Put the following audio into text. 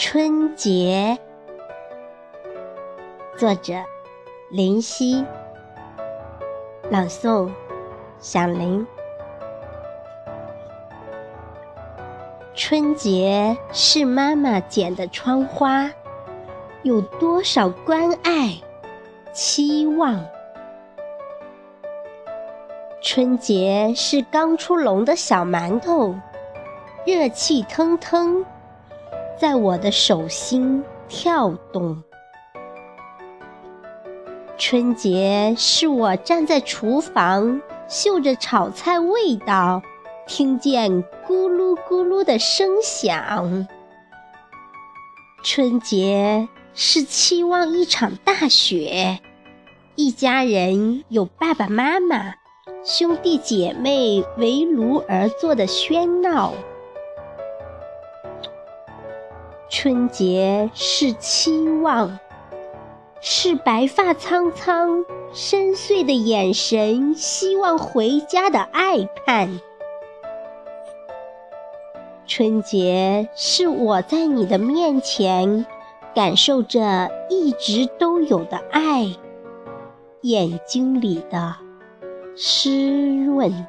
春节，作者林夕，朗诵响铃。春节是妈妈剪的窗花，有多少关爱、期望？春节是刚出笼的小馒头，热气腾腾，在我的手心跳动。春节是我站在厨房，嗅着炒菜味道。听见咕噜咕噜的声响，春节是期望一场大雪，一家人有爸爸妈妈、兄弟姐妹围炉而坐的喧闹。春节是期望，是白发苍苍、深邃的眼神，希望回家的爱盼。春节是我在你的面前，感受着一直都有的爱，眼睛里的湿润。